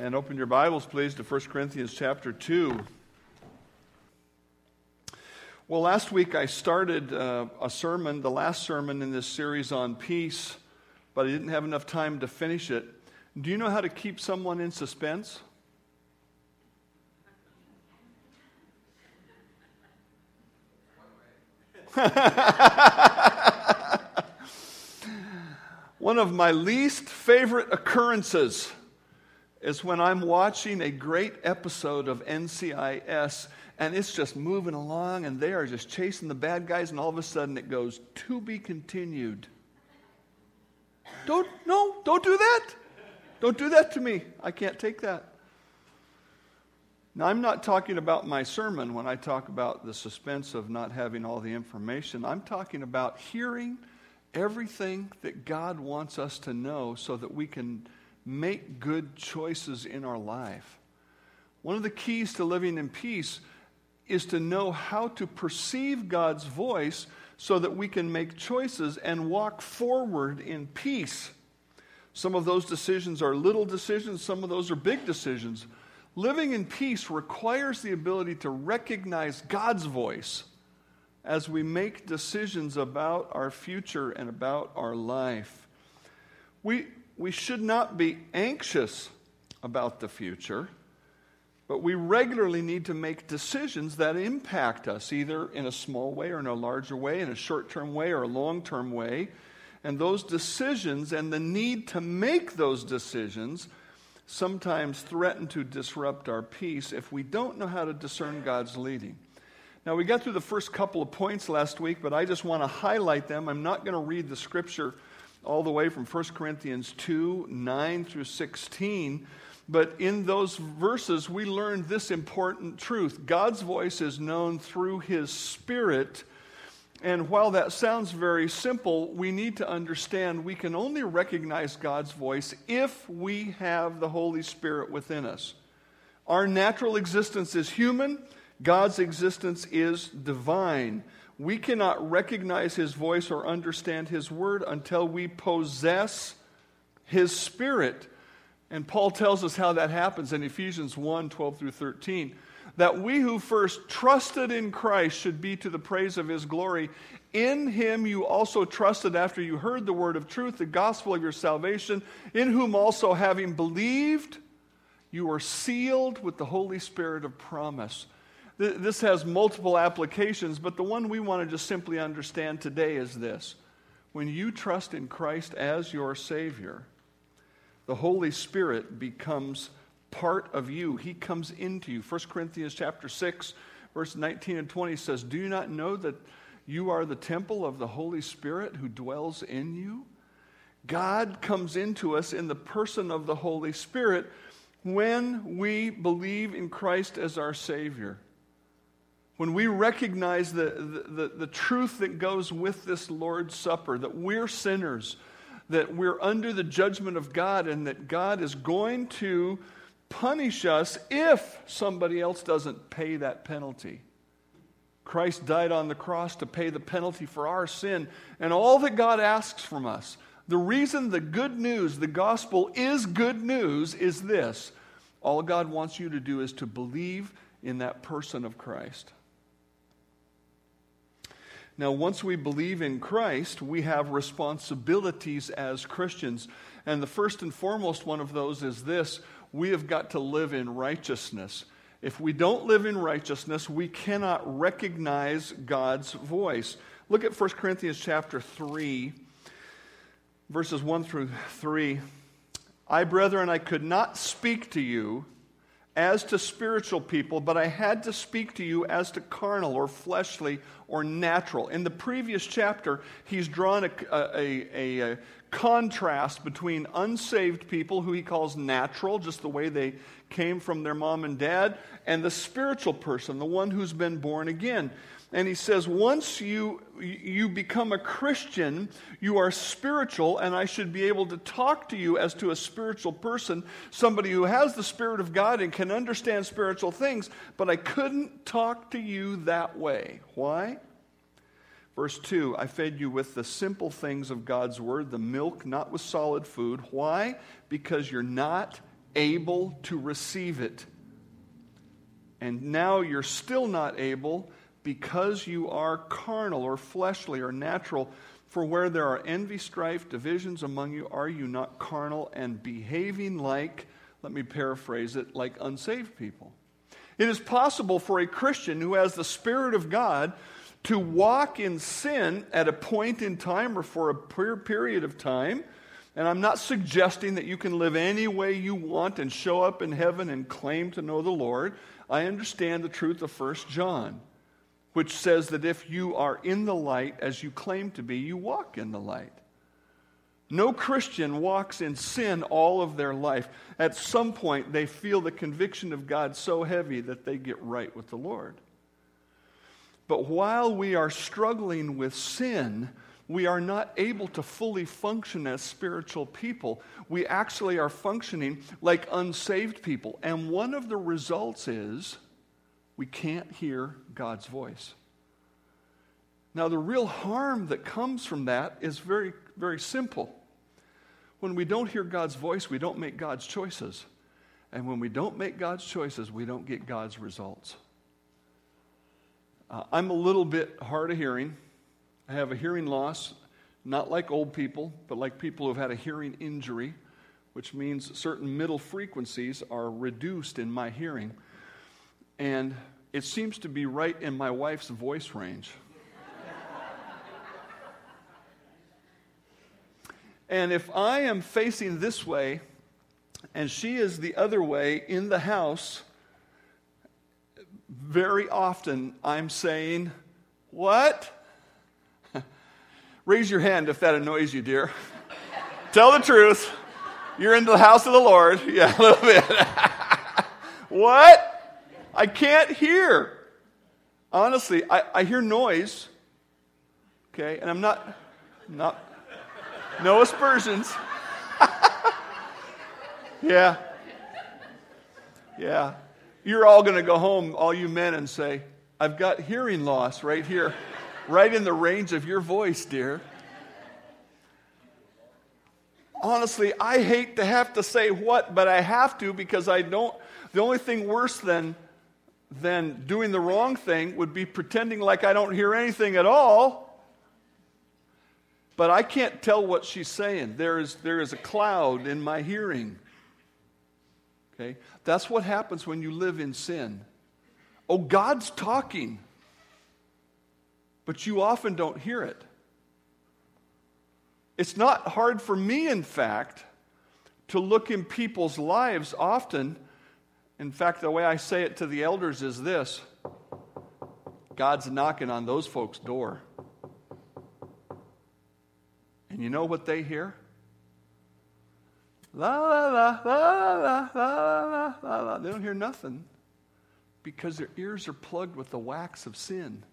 And open your Bibles, please, to 1 Corinthians chapter 2. Well, last week I started uh, a sermon, the last sermon in this series on peace, but I didn't have enough time to finish it. Do you know how to keep someone in suspense? One of my least favorite occurrences is when I'm watching a great episode of NCIS and it's just moving along and they are just chasing the bad guys, and all of a sudden it goes, to be continued. Don't, no, don't do that. Don't do that to me. I can't take that. Now, I'm not talking about my sermon when I talk about the suspense of not having all the information. I'm talking about hearing everything that God wants us to know so that we can make good choices in our life. One of the keys to living in peace is to know how to perceive God's voice so that we can make choices and walk forward in peace. Some of those decisions are little decisions, some of those are big decisions. Living in peace requires the ability to recognize God's voice as we make decisions about our future and about our life. We, we should not be anxious about the future, but we regularly need to make decisions that impact us, either in a small way or in a larger way, in a short term way or a long term way. And those decisions and the need to make those decisions sometimes threaten to disrupt our peace if we don't know how to discern God's leading. Now, we got through the first couple of points last week, but I just want to highlight them. I'm not going to read the scripture all the way from 1 Corinthians 2 9 through 16. But in those verses, we learned this important truth God's voice is known through His Spirit. And while that sounds very simple, we need to understand we can only recognize God's voice if we have the Holy Spirit within us. Our natural existence is human, God's existence is divine. We cannot recognize his voice or understand his word until we possess his spirit. And Paul tells us how that happens in Ephesians 1 12 through 13. That we who first trusted in Christ should be to the praise of his glory. In him you also trusted after you heard the word of truth, the gospel of your salvation, in whom also having believed, you are sealed with the Holy Spirit of promise this has multiple applications, but the one we want to just simply understand today is this. When you trust in Christ as your Savior, the Holy Spirit becomes part of you. He comes into you. 1 Corinthians chapter 6, verse 19 and 20 says, Do you not know that you are the temple of the Holy Spirit who dwells in you? God comes into us in the person of the Holy Spirit when we believe in Christ as our Savior when we recognize the, the, the, truth that goes with this Lord's Supper, that we're sinners, that we're under the judgment of God, and that God is going to punish us if somebody else doesn't pay that penalty. Christ died on the cross to pay the penalty for our sin, and all that God asks from us. The reason the good news, the gospel is good news, is this all God wants you to do is to believe in that person of Christ. Now, once we believe in Christ, we have responsibilities as Christians. And the first and foremost one of those is this we have got to live in righteousness. If we don't live in righteousness, we cannot recognize God's voice. Look at 1 Corinthians chapter 3, verses 1 through 3. I, brethren, I could not speak to you as to spiritual people, but I had to speak to you as to carnal or fleshly or natural. In the previous chapter, he's drawn a, a, a, a, contrast between unsaved people, who he calls natural, just the way they came from their mom and dad, and the spiritual person, the one who's been born again. And he says, once you, you become a Christian, you are spiritual, and I should be able to talk to you as to a spiritual person, somebody who has the Spirit of God and can understand spiritual things, but I couldn't talk to you that way. Why? Verse 2 I fed you with the simple things of God's word, the milk, not with solid food. Why? Because you're not able to receive it. And now you're still not able because you are carnal or fleshly or natural. For where there are envy, strife, divisions among you, are you not carnal and behaving like, let me paraphrase it, like unsaved people? It is possible for a Christian who has the Spirit of God to walk in sin at a point in time or for a period of time. And I'm not suggesting that you can live any way you want and show up in heaven and claim to know the Lord. I understand the truth of 1 John, which says that if you are in the light as you claim to be, you walk in the light. No Christian walks in sin all of their life. At some point, they feel the conviction of God so heavy that they get right with the Lord. But while we are struggling with sin, we are not able to fully function as spiritual people. We actually are functioning like unsaved people. And one of the results is we can't hear God's voice. Now, the real harm that comes from that is very, very simple. When we don't hear God's voice, we don't make God's choices. And when we don't make God's choices, we don't get God's results. Uh, I'm a little bit hard of hearing. I have a hearing loss, not like old people, but like people who've had a hearing injury, which means certain middle frequencies are reduced in my hearing. And it seems to be right in my wife's voice range. and if I am facing this way and she is the other way in the house, very often I'm saying, What? Raise your hand if that annoys you, dear. Tell the truth. You're in the house of the Lord. Yeah, a little bit. what? I can't hear. Honestly, I, I hear noise. Okay, and I'm not, not, no aspersions. yeah. Yeah you're all going to go home, all you men, and say, I've got hearing loss right here, right in the range of your voice, dear. Honestly, I hate to have to say what, but I have to because I don't. The only thing worse than, than doing the wrong thing would be pretending like I don't hear anything at all. But I can't tell what she's saying. There is, there is a cloud in my hearing. Okay? That's what happens when you live in sin. Oh, God's talking, but you often don't hear it. It's not hard for me, in fact, to look in people's lives often. In fact, the way I say it to the elders is this God's knocking on those folks' door. And you know what they hear? La la la la la la la la la. They don't hear nothing because their ears are plugged with the wax of sin.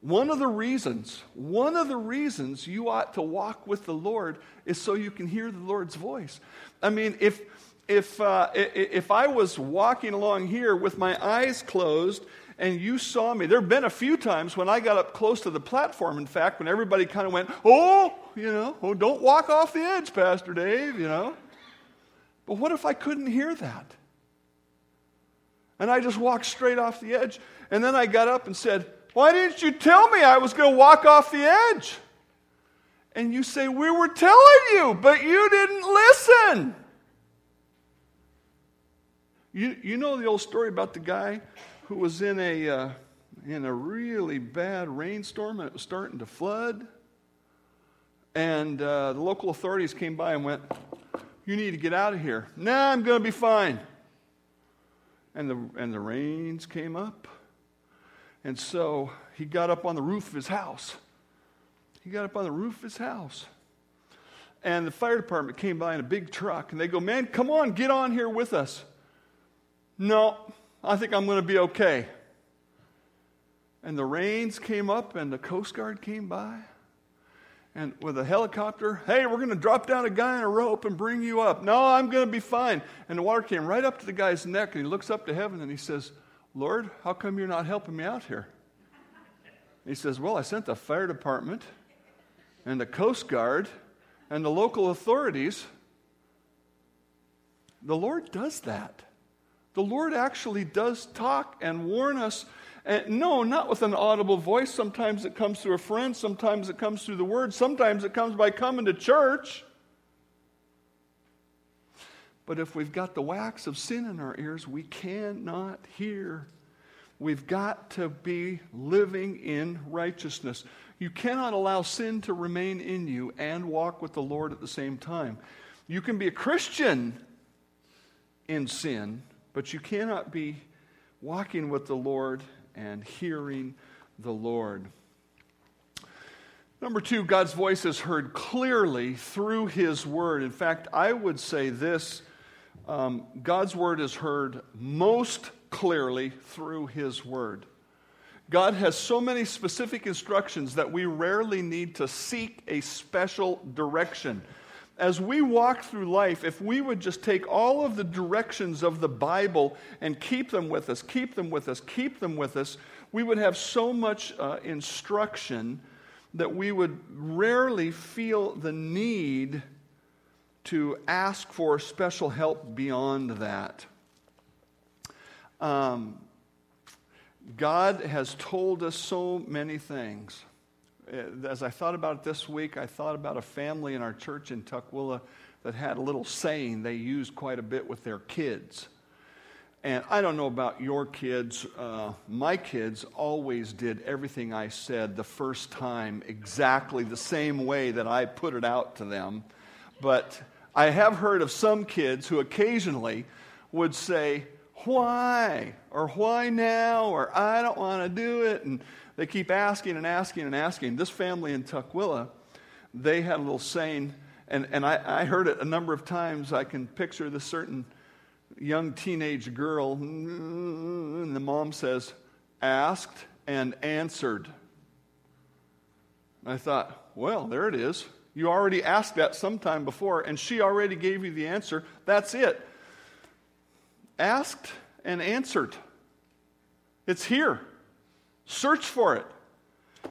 One of the reasons, one of the reasons you ought to walk with the Lord is so you can hear the Lord's voice. I mean, if if uh, if I was walking along here with my eyes closed and you saw me. There have been a few times when I got up close to the platform, in fact, when everybody kind of went, oh, you know, oh, don't walk off the edge, Pastor Dave, you know. But what if I couldn't hear that? And I just walked straight off the edge. And then I got up and said, Why didn't you tell me I was going to walk off the edge? And you say, We were telling you, but you didn't listen. You, you know the old story about the guy who was in a, uh, in a really bad rainstorm and it was starting to flood. And uh, the local authorities came by and went, You need to get out of here. Nah, I'm going to be fine. And the, and the rains came up. And so he got up on the roof of his house. He got up on the roof of his house. And the fire department came by in a big truck and they go, Man, come on, get on here with us. No, I think I'm going to be okay. And the rains came up, and the Coast Guard came by. And with a helicopter, hey, we're going to drop down a guy on a rope and bring you up. No, I'm going to be fine. And the water came right up to the guy's neck, and he looks up to heaven and he says, Lord, how come you're not helping me out here? he says, Well, I sent the fire department and the Coast Guard and the local authorities, the Lord does that. The Lord actually does talk and warn us. And no, not with an audible voice. Sometimes it comes through a friend, sometimes it comes through the word, sometimes it comes by coming to church. But if we've got the wax of sin in our ears, we cannot hear. We've got to be living in righteousness. You cannot allow sin to remain in you and walk with the Lord at the same time. You can be a Christian in sin, but you cannot be walking with the Lord and hearing the Lord. Number two, God's voice is heard clearly through His Word. In fact, I would say this um, God's Word is heard most clearly through His Word. God has so many specific instructions that we rarely need to seek a special direction. As we walk through life, if we would just take all of the directions of the Bible and keep them with us, keep them with us, keep them with us, we would have so much uh, instruction that we would rarely feel the need to ask for special help beyond that. Um, God has told us so many things. Uh, as I thought about it this week, I thought about a family in our church in Tukwila that had a little saying they used quite a bit with their kids. And I don't know about your kids. Uh, my kids always did everything I said the first time exactly the same way that I put it out to them. But I have heard of some kids who occasionally would say, Why? Or why now? Or I don't want to do it. And they keep asking and asking and asking. This family in Tukwila, they had a little saying, and, and I, I heard it a number of times. I can picture this certain young teenage girl, and the mom says, asked and answered. I thought, well, there it is. You already asked that sometime before, and she already gave you the answer. That's it. Asked and answered. It's here. Search for it.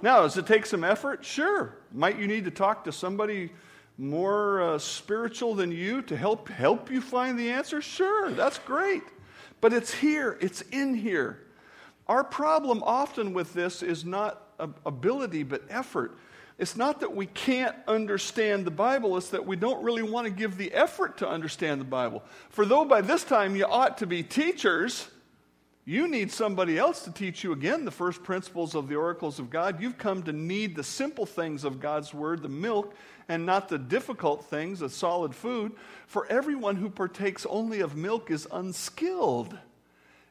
Now, does it take some effort? Sure. Might you need to talk to somebody more uh, spiritual than you to help help you find the answer? Sure, that's great. But it's here, it's in here. Our problem often with this is not ability but effort. It's not that we can't understand the Bible, it's that we don't really want to give the effort to understand the Bible. For though by this time you ought to be teachers, you need somebody else to teach you again the first principles of the oracles of God. You've come to need the simple things of God's Word, the milk, and not the difficult things, the solid food. For everyone who partakes only of milk is unskilled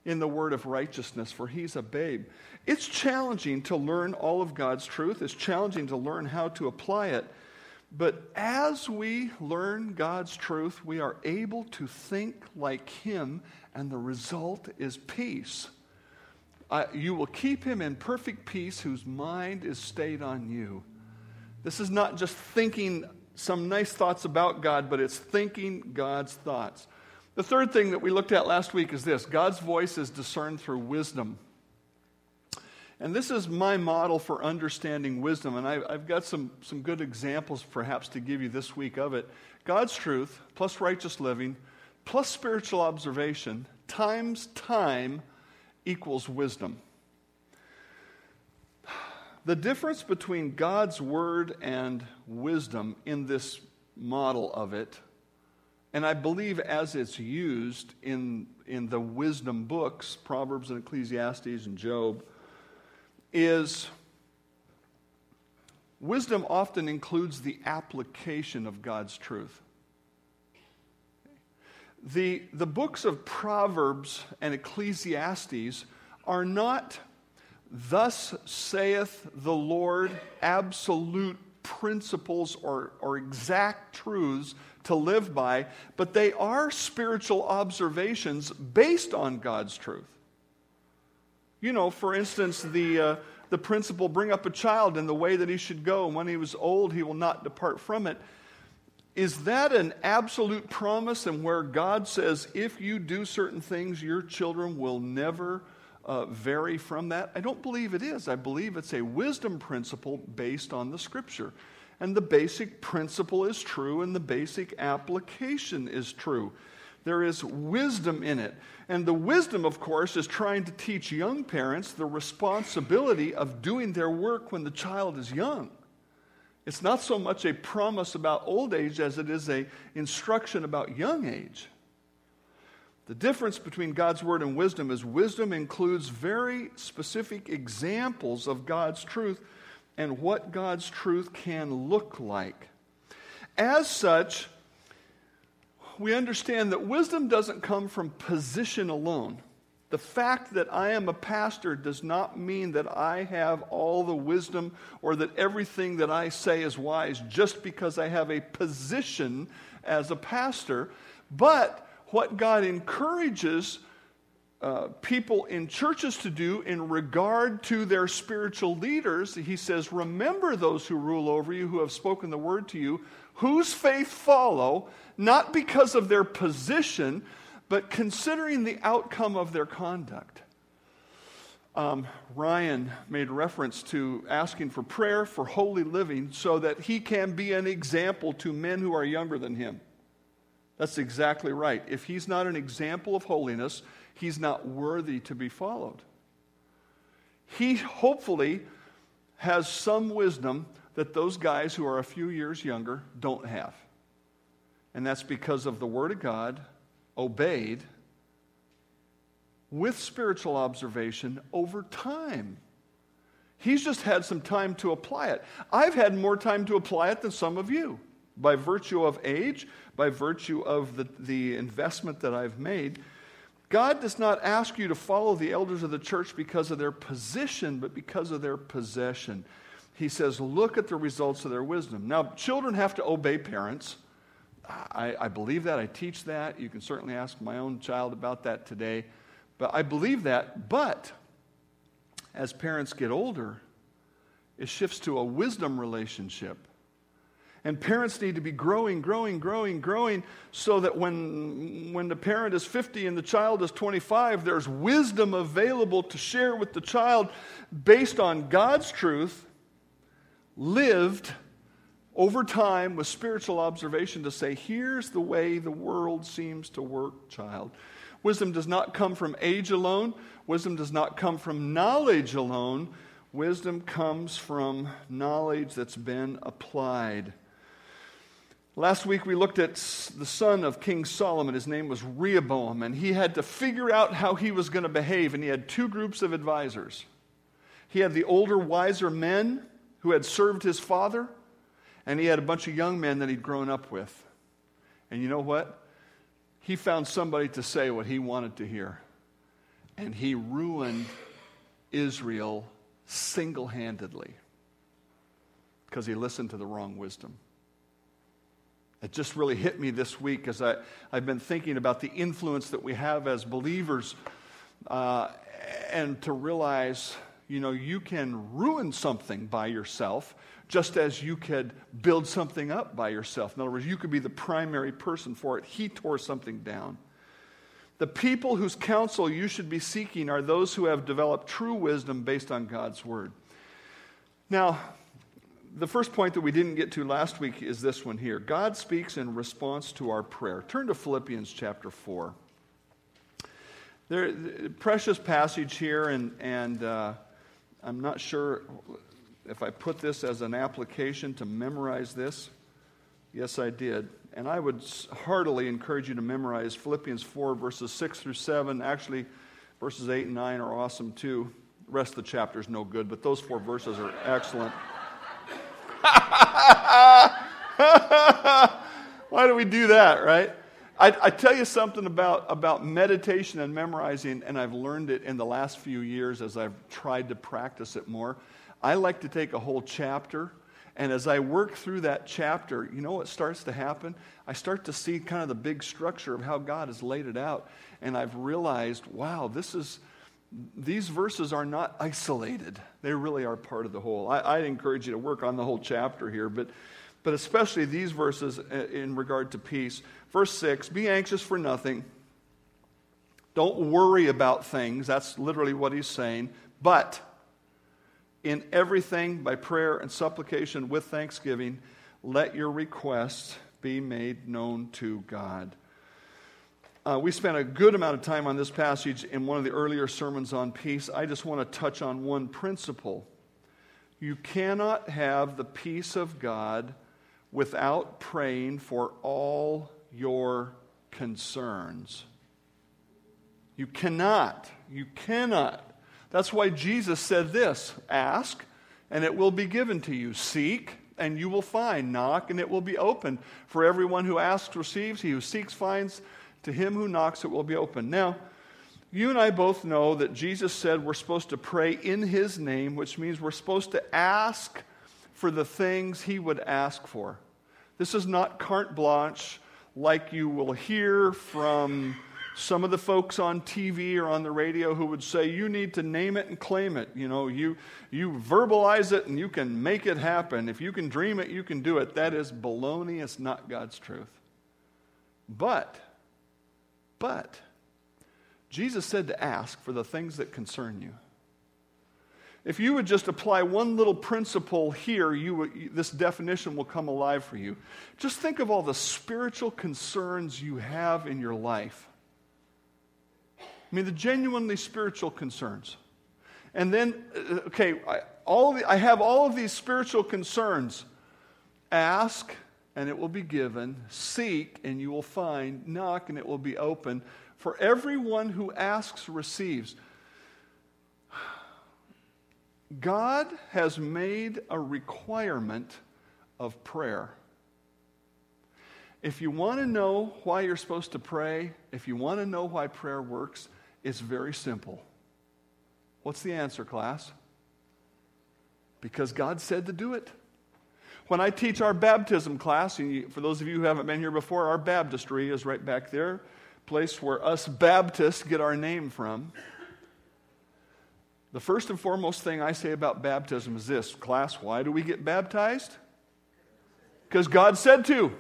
in the word of righteousness, for he's a babe. It's challenging to learn all of God's truth, it's challenging to learn how to apply it. But as we learn God's truth, we are able to think like Him, and the result is peace. Uh, you will keep him in perfect peace whose mind is stayed on you. This is not just thinking some nice thoughts about God, but it's thinking God's thoughts. The third thing that we looked at last week is this God's voice is discerned through wisdom. And this is my model for understanding wisdom. And I, have got some, some good examples perhaps to give you this week of it. God's truth plus righteous living plus spiritual observation times time equals wisdom. The difference between God's word and wisdom in this model of it, and I believe as it's used in, in the wisdom books, Proverbs and Ecclesiastes and Job, is wisdom often includes the application of God's truth. The, the books of Proverbs and Ecclesiastes are not Thus saith the Lord, absolute principles or, or exact truths to live by, but they are spiritual observations based on God's truth. You know, for instance, the, uh, the principle bring up a child in the way that he should go, and when he was old, he will not depart from it. Is that an absolute promise and where God says, if you do certain things, your children will never uh, vary from that? I don't believe it is. I believe it's a wisdom principle based on the scripture. And the basic principle is true, and the basic application is true. There is wisdom in it. And the wisdom, of course, is trying to teach young parents the responsibility of doing their work when the child is young. It's not so much a promise about old age as it is a instruction about young age. The difference between God's word and wisdom is wisdom includes very specific examples of God's truth and what God's truth can look like. As such, we understand that wisdom doesn't come from position alone. The fact that I am a pastor does not mean that I have all the wisdom or that everything that I say is wise just because I have a position as a pastor. But what God encourages uh, people in churches to do in regard to their spiritual leaders, he says, Remember those who rule over you, who have spoken the word to you, whose faith follow, not because of their position, but considering the outcome of their conduct. Um, Ryan made reference to asking for prayer for holy living so that he can be an example to men who are younger than him. That's exactly right. If he's not an example of holiness, he's not worthy to be followed. He hopefully has some wisdom that those guys who are a few years younger don't have. And that's because of the Word of God obeyed with spiritual observation over time. He's just had some time to apply it. I've had more time to apply it than some of you by virtue of age, by virtue of the, the investment that I've made. God does not ask you to follow the elders of the church because of their position, but because of their possession. He says, look at the results of their wisdom. Now, children have to obey parents. I, I, believe that. I teach that. You can certainly ask my own child about that today. But I believe that. But as parents get older, it shifts to a wisdom relationship. And parents need to be growing, growing, growing, growing so that when, when the parent is 50 and the child is 25, there's wisdom available to share with the child based on God's truth, lived over time with spiritual observation to say, here's the way the world seems to work, child. Wisdom does not come from age alone, wisdom does not come from knowledge alone. Wisdom comes from knowledge that's been applied. Last week we looked at the son of King Solomon. His name was Rehoboam, and he had to figure out how he was going to behave, and he had two groups of advisors. He had the older, wiser men who had served his father, and he had a bunch of young men that he'd grown up with. And you know what? He found somebody to say what he wanted to hear. And he ruined Israel single handedly because he listened to the wrong wisdom. It just really hit me this week as I, I've been thinking about the influence that we have as believers uh, and to realize, you know, you can ruin something by yourself just as you could build something up by yourself. In other words, you could be the primary person for it. He tore something down. The people whose counsel you should be seeking are those who have developed true wisdom based on God's word. Now, the first point that we didn't get to last week is this one here God speaks in response to our prayer. Turn to Philippians chapter 4. There, precious passage here, and, and uh, I'm not sure if I put this as an application to memorize this? Yes, I did. And I would heartily encourage you to memorize Philippians 4, verses 6 through 7. Actually, verses 8 and 9 are awesome too. The rest of the chapter is no good, but those four verses are excellent. Why do we do that, right? I, I, tell you something about, about meditation and memorizing, and I've learned it in the last few years as I've tried to practice it more. I like to take a whole chapter, and as I work through that chapter, you know what starts to happen? I start to see kind of the big structure of how God has laid it out, and I've realized, wow, this is these verses are not isolated. They really are part of the whole. I, I encourage you to work on the whole chapter here, but, but especially these verses in regard to peace. Verse 6 Be anxious for nothing. Don't worry about things. That's literally what he's saying. But in everything, by prayer and supplication with thanksgiving, let your requests be made known to God. Uh, we spent a good amount of time on this passage in one of the earlier sermons on peace. I just want to touch on one principle. You cannot have the peace of God without praying for all your concerns. You cannot. You cannot. That's why Jesus said this Ask, and it will be given to you. Seek, and you will find. Knock, and it will be opened. For everyone who asks receives, he who seeks finds. To him who knocks, it will be open. Now, you and I both know that Jesus said we're supposed to pray in his name, which means we're supposed to ask for the things he would ask for. This is not carte blanche like you will hear from some of the folks on TV or on the radio who would say, you need to name it and claim it. You know, you, you verbalize it and you can make it happen. If you can dream it, you can do it. That is baloney. It's not God's truth. But, but, Jesus said to ask for the things that concern you. If you would just apply one little principle here, you would, this definition will come alive for you. Just think of all the spiritual concerns you have in your life. I mean, the genuinely spiritual concerns. And then, uh, okay, I, all the, I have all of these spiritual concerns. Ask, and it will be given. Seek, and you will find. Knock, and it will be open. For everyone who asks receives. God has made a requirement of prayer. If you want to know why you're supposed to pray, if you want to know why prayer works, it's very simple. What's the answer, class? Because God said to do it. When I teach our baptism class, for those of you who haven't been here before, our baptistry is right back there, place where us Baptists get our name from. The first and foremost thing I say about baptism is this class, why do we get baptized? Because God said to.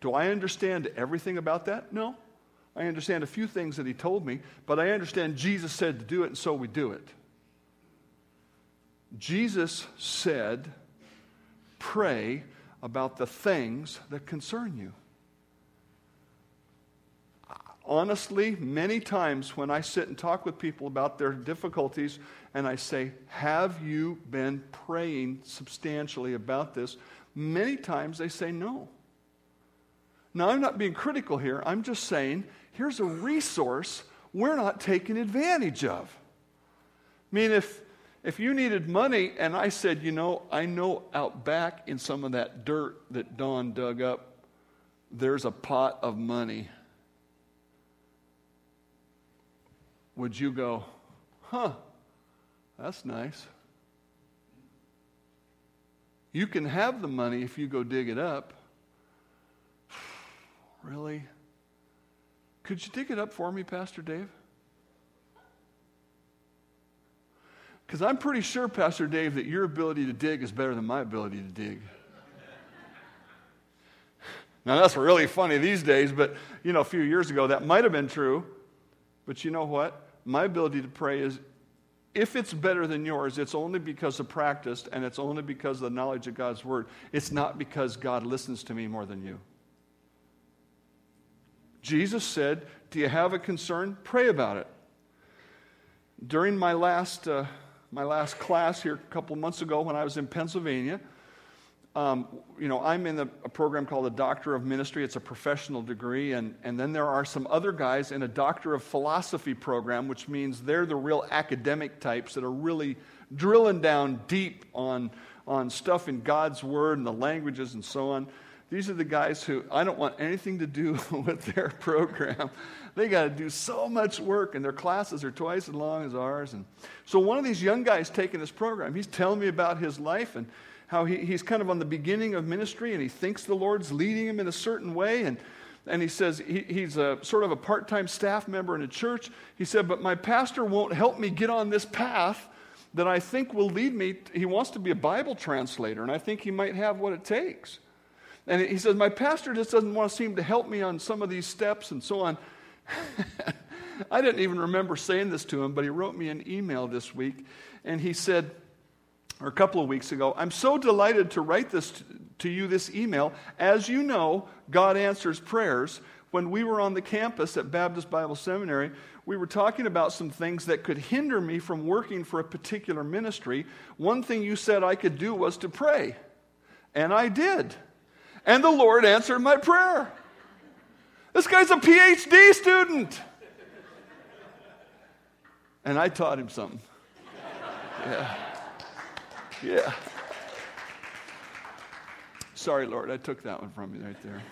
Do I understand everything about that? No. I understand a few things that he told me, but I understand Jesus said to do it, and so we do it. Jesus said, pray about the things that concern you. Honestly, many times when I sit and talk with people about their difficulties, and I say, Have you been praying substantially about this? Many times they say no. Now, I'm not being critical here. I'm just saying here's a resource we're not taking advantage of. I mean, if, if you needed money and I said, you know, I know out back in some of that dirt that Don dug up, there's a pot of money, would you go, huh, that's nice? You can have the money if you go dig it up. really? Could you dig it up for me, Pastor Dave? Because I'm pretty sure, Pastor Dave, that your ability to dig is better than my ability to dig. Now, that's really funny these days, but, you know, a few years ago that might have been true. But you know what? My ability to pray is, if it's better than yours, it's only because of practice and it's only because of the knowledge of God's Word. It's not because God listens to me more than you. Jesus said, Do you have a concern? Pray about it. During my last, uh, my last class here a couple months ago when I was in Pennsylvania, um, you know, I'm in a, a, program called the Doctor of Ministry. It's a professional degree. And, and then there are some other guys in a Doctor of Philosophy program, which means they're the real academic types that are really drilling down deep on, on stuff in God's Word and the languages and so on. These are the guys who I don't want anything to do with their program. They got to do so much work, and their classes are twice as long as ours. And so, one of these young guys taking this program, he's telling me about his life and how he, he's kind of on the beginning of ministry, and he thinks the Lord's leading him in a certain way. And and he says he, he's a sort of a part-time staff member in a church. He said, "But my pastor won't help me get on this path that I think will lead me." He wants to be a Bible translator, and I think he might have what it takes. And he says, My pastor just doesn't want to seem to help me on some of these steps and so on. I didn't even remember saying this to him, but he wrote me an email this week. And he said, or a couple of weeks ago, I'm so delighted to write this to you this email. As you know, God answers prayers. when we were on the campus at Baptist Bible Seminary, we were talking about some things that could hinder me from working for a particular ministry. One thing you said I could do was to pray. And I did. And the Lord answered my prayer. This guy's a PhD student. And I taught him something. Yeah. Yeah. Sorry, Lord, I took that one from you right there.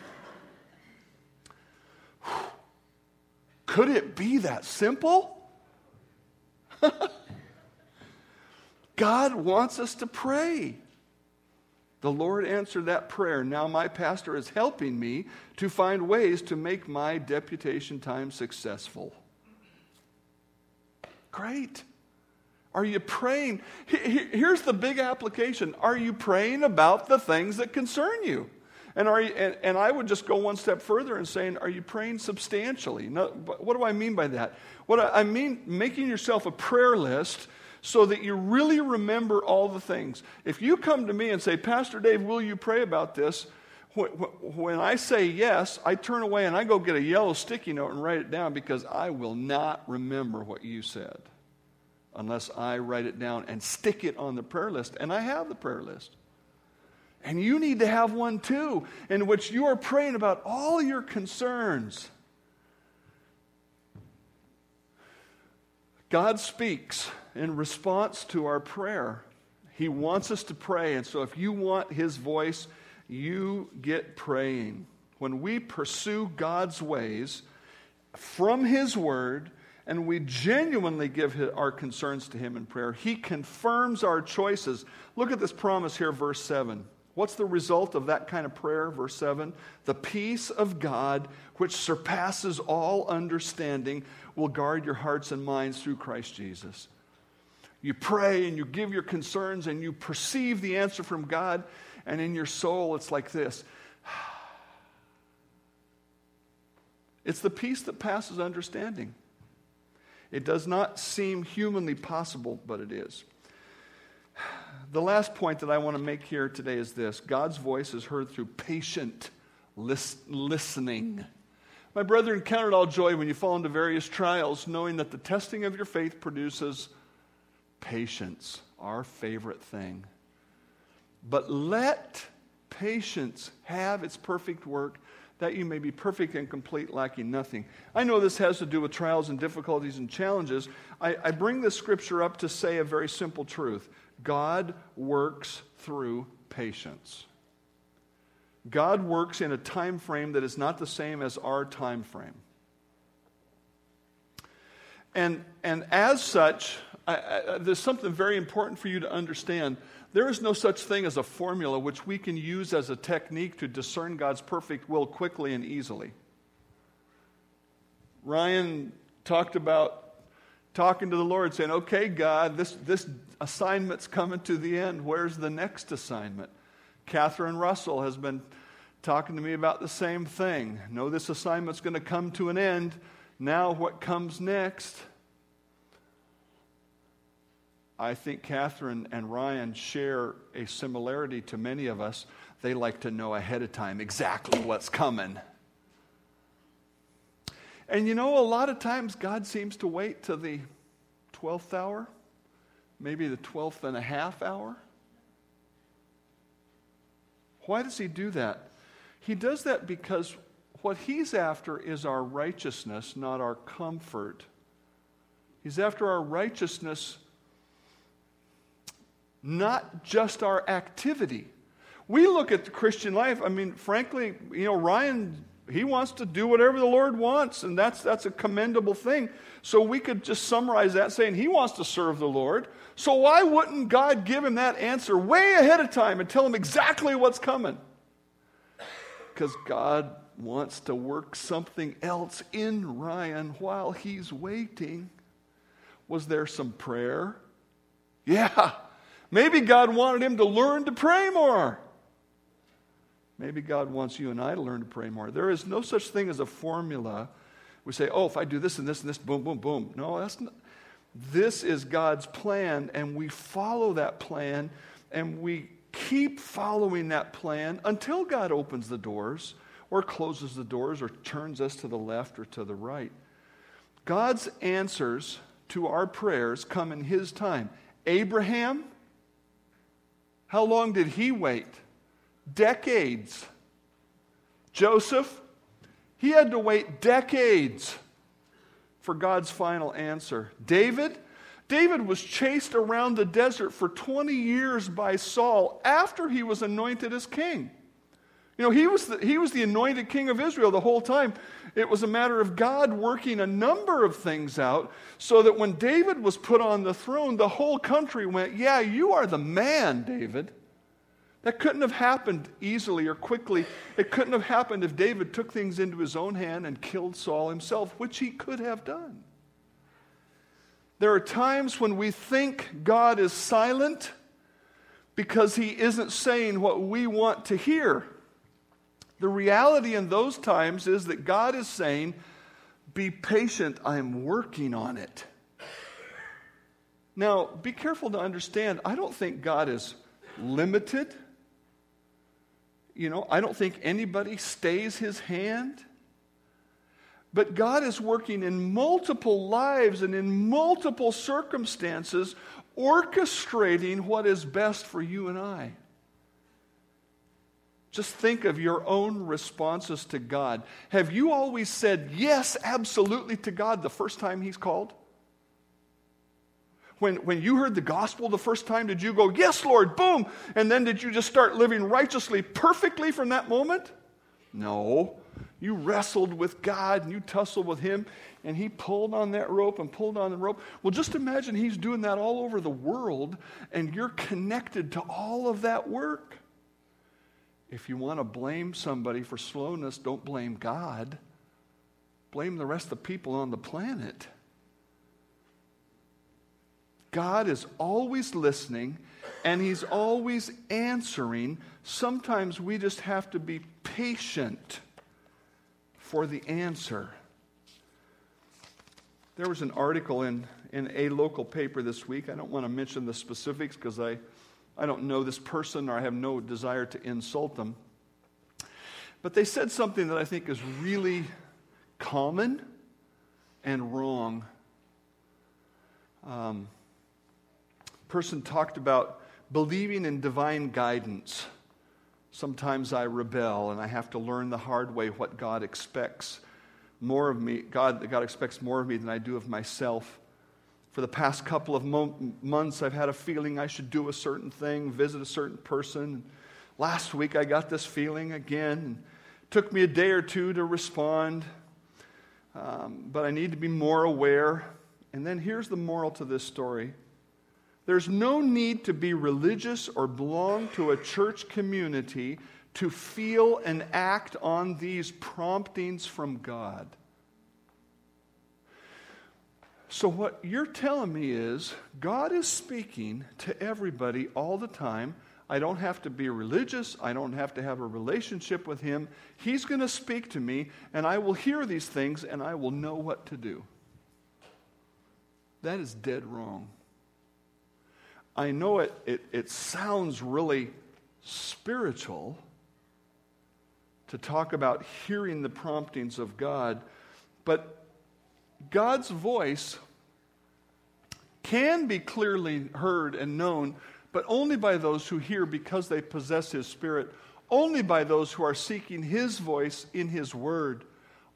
Could it be that simple? God wants us to pray. The Lord answered that prayer. Now my pastor is helping me to find ways to make my deputation time successful. Great. Are you praying? Here's the big application. Are you praying about the things that concern you? And, are you, and, and, I would just go one step further and saying, are you praying substantially? No, what do I mean by that? What I, I mean, making yourself a prayer list so that you really remember all the things. If you come to me and say, Pastor Dave, will you pray about this? When I say yes, I turn away and I go get a yellow sticky note and write it down because I will not remember what you said unless I write it down and stick it on the prayer list. And I have the prayer list. And you need to have one too, in which you are praying about all your concerns. God speaks in response to our prayer. He wants us to pray. And so if you want His voice, you get praying. When we pursue God's ways from His Word, and we genuinely give our concerns to Him in prayer, He confirms our choices. Look at this promise here, verse 7. What's the result of that kind of prayer? Verse 7 The peace of God, which surpasses all understanding, will guard your hearts and minds through Christ Jesus. You pray and you give your concerns and you perceive the answer from God, and in your soul, it's like this it's the peace that passes understanding. It does not seem humanly possible, but it is. The last point that I want to make here today is this God's voice is heard through patient lis- listening. My brethren, count it all joy when you fall into various trials, knowing that the testing of your faith produces patience, our favorite thing. But let patience have its perfect work, that you may be perfect and complete, lacking nothing. I know this has to do with trials and difficulties and challenges. I, I bring this scripture up to say a very simple truth God works through patience. God works in a time frame that is not the same as our time frame. And, and as such, I, I, there's something very important for you to understand. There is no such thing as a formula which we can use as a technique to discern God's perfect will quickly and easily. Ryan talked about talking to the Lord, saying, Okay, God, this, this assignment's coming to the end. Where's the next assignment? Catherine Russell has been talking to me about the same thing. No, this assignment's going to come to an end. Now, what comes next? I think Catherine and Ryan share a similarity to many of us. They like to know ahead of time exactly what's coming. And you know, a lot of times God seems to wait to the 12th hour, maybe the 12th and a half hour. Why does He do that? He does that because what He's after is our righteousness, not our comfort. He's after our righteousness, not just our activity. We look at the Christian life, I mean, frankly, you know, Ryan he wants to do whatever the Lord wants, and that's, that's a commendable thing. So we could just summarize that saying he wants to serve the Lord. So why wouldn't God give him that answer way ahead of time and tell him exactly what's coming? Because God wants to work something else in Ryan while he's waiting. Was there some prayer? Yeah. Maybe God wanted him to learn to pray more. Maybe God wants you and I to learn to pray more. There is no such thing as a formula. We say, oh, if I do this and this and this, boom, boom, boom. No, that's not. This is God's plan, and we follow that plan, and we keep following that plan until God opens the doors or closes the doors or turns us to the left or to the right. God's answers to our prayers come in His time. Abraham, how long did he wait? Decades. Joseph, he had to wait decades for God's final answer. David, David was chased around the desert for 20 years by Saul after he was anointed as king. You know, he was, the, he was the anointed king of Israel the whole time. It was a matter of God working a number of things out so that when David was put on the throne, the whole country went, Yeah, you are the man, David. That couldn't have happened easily or quickly. It couldn't have happened if David took things into his own hand and killed Saul himself, which he could have done. There are times when we think God is silent because he isn't saying what we want to hear. The reality in those times is that God is saying, Be patient, I'm working on it. Now, be careful to understand, I don't think God is limited. You know, I don't think anybody stays his hand. But God is working in multiple lives and in multiple circumstances, orchestrating what is best for you and I. Just think of your own responses to God. Have you always said yes, absolutely, to God the first time He's called? When, when you heard the gospel the first time, did you go, Yes, Lord, boom? And then did you just start living righteously, perfectly from that moment? No. You wrestled with God and you tussled with Him, and He pulled on that rope and pulled on the rope. Well, just imagine He's doing that all over the world, and you're connected to all of that work. If you want to blame somebody for slowness, don't blame God. Blame the rest of the people on the planet. God is always listening and He's always answering. Sometimes we just have to be patient for the answer. There was an article in, in a local paper this week. I don't want to mention the specifics because I, I don't know this person or I have no desire to insult them. But they said something that I think is really common and wrong. Um, person talked about believing in divine guidance. Sometimes I rebel and I have to learn the hard way what God expects more of me. God, God expects more of me than I do of myself. For the past couple of mo- months, I've had a feeling I should do a certain thing, visit a certain person. Last week, I got this feeling again. It took me a day or two to respond, um, but I need to be more aware. And then here's the moral to this story there's no need to be religious or belong to a church community to feel and act on these promptings from God. So, what you're telling me is God is speaking to everybody all the time. I don't have to be religious. I don't have to have a relationship with Him. He's going to speak to me, and I will hear these things, and I will know what to do. That is dead wrong. I know it, it, it sounds really spiritual to talk about hearing the promptings of God, but God's voice can be clearly heard and known, but only by those who hear because they possess His Spirit, only by those who are seeking His voice in His Word,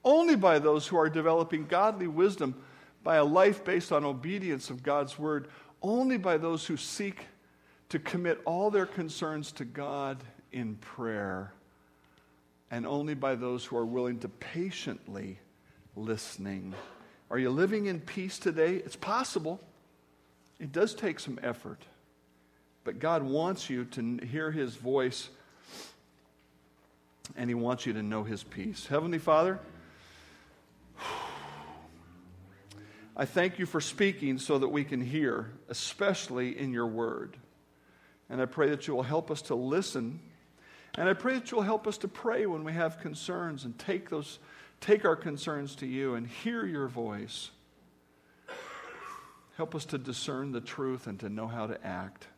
only by those who are developing godly wisdom by a life based on obedience of God's Word only by those who seek to commit all their concerns to God in prayer, and only by those who are willing to patiently listening. Are you living in peace today? It's possible. It does take some effort. But God wants you to hear His voice, and He wants you to know His peace. Heavenly Father, I thank you for speaking so that we can hear, especially in your word. And I pray that you will help us to listen. And I pray that you'll help us to pray when we have concerns and take those take our concerns to you and hear your voice. Help us to discern the truth and to know how to act.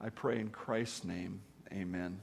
I pray in Christ's name. Amen.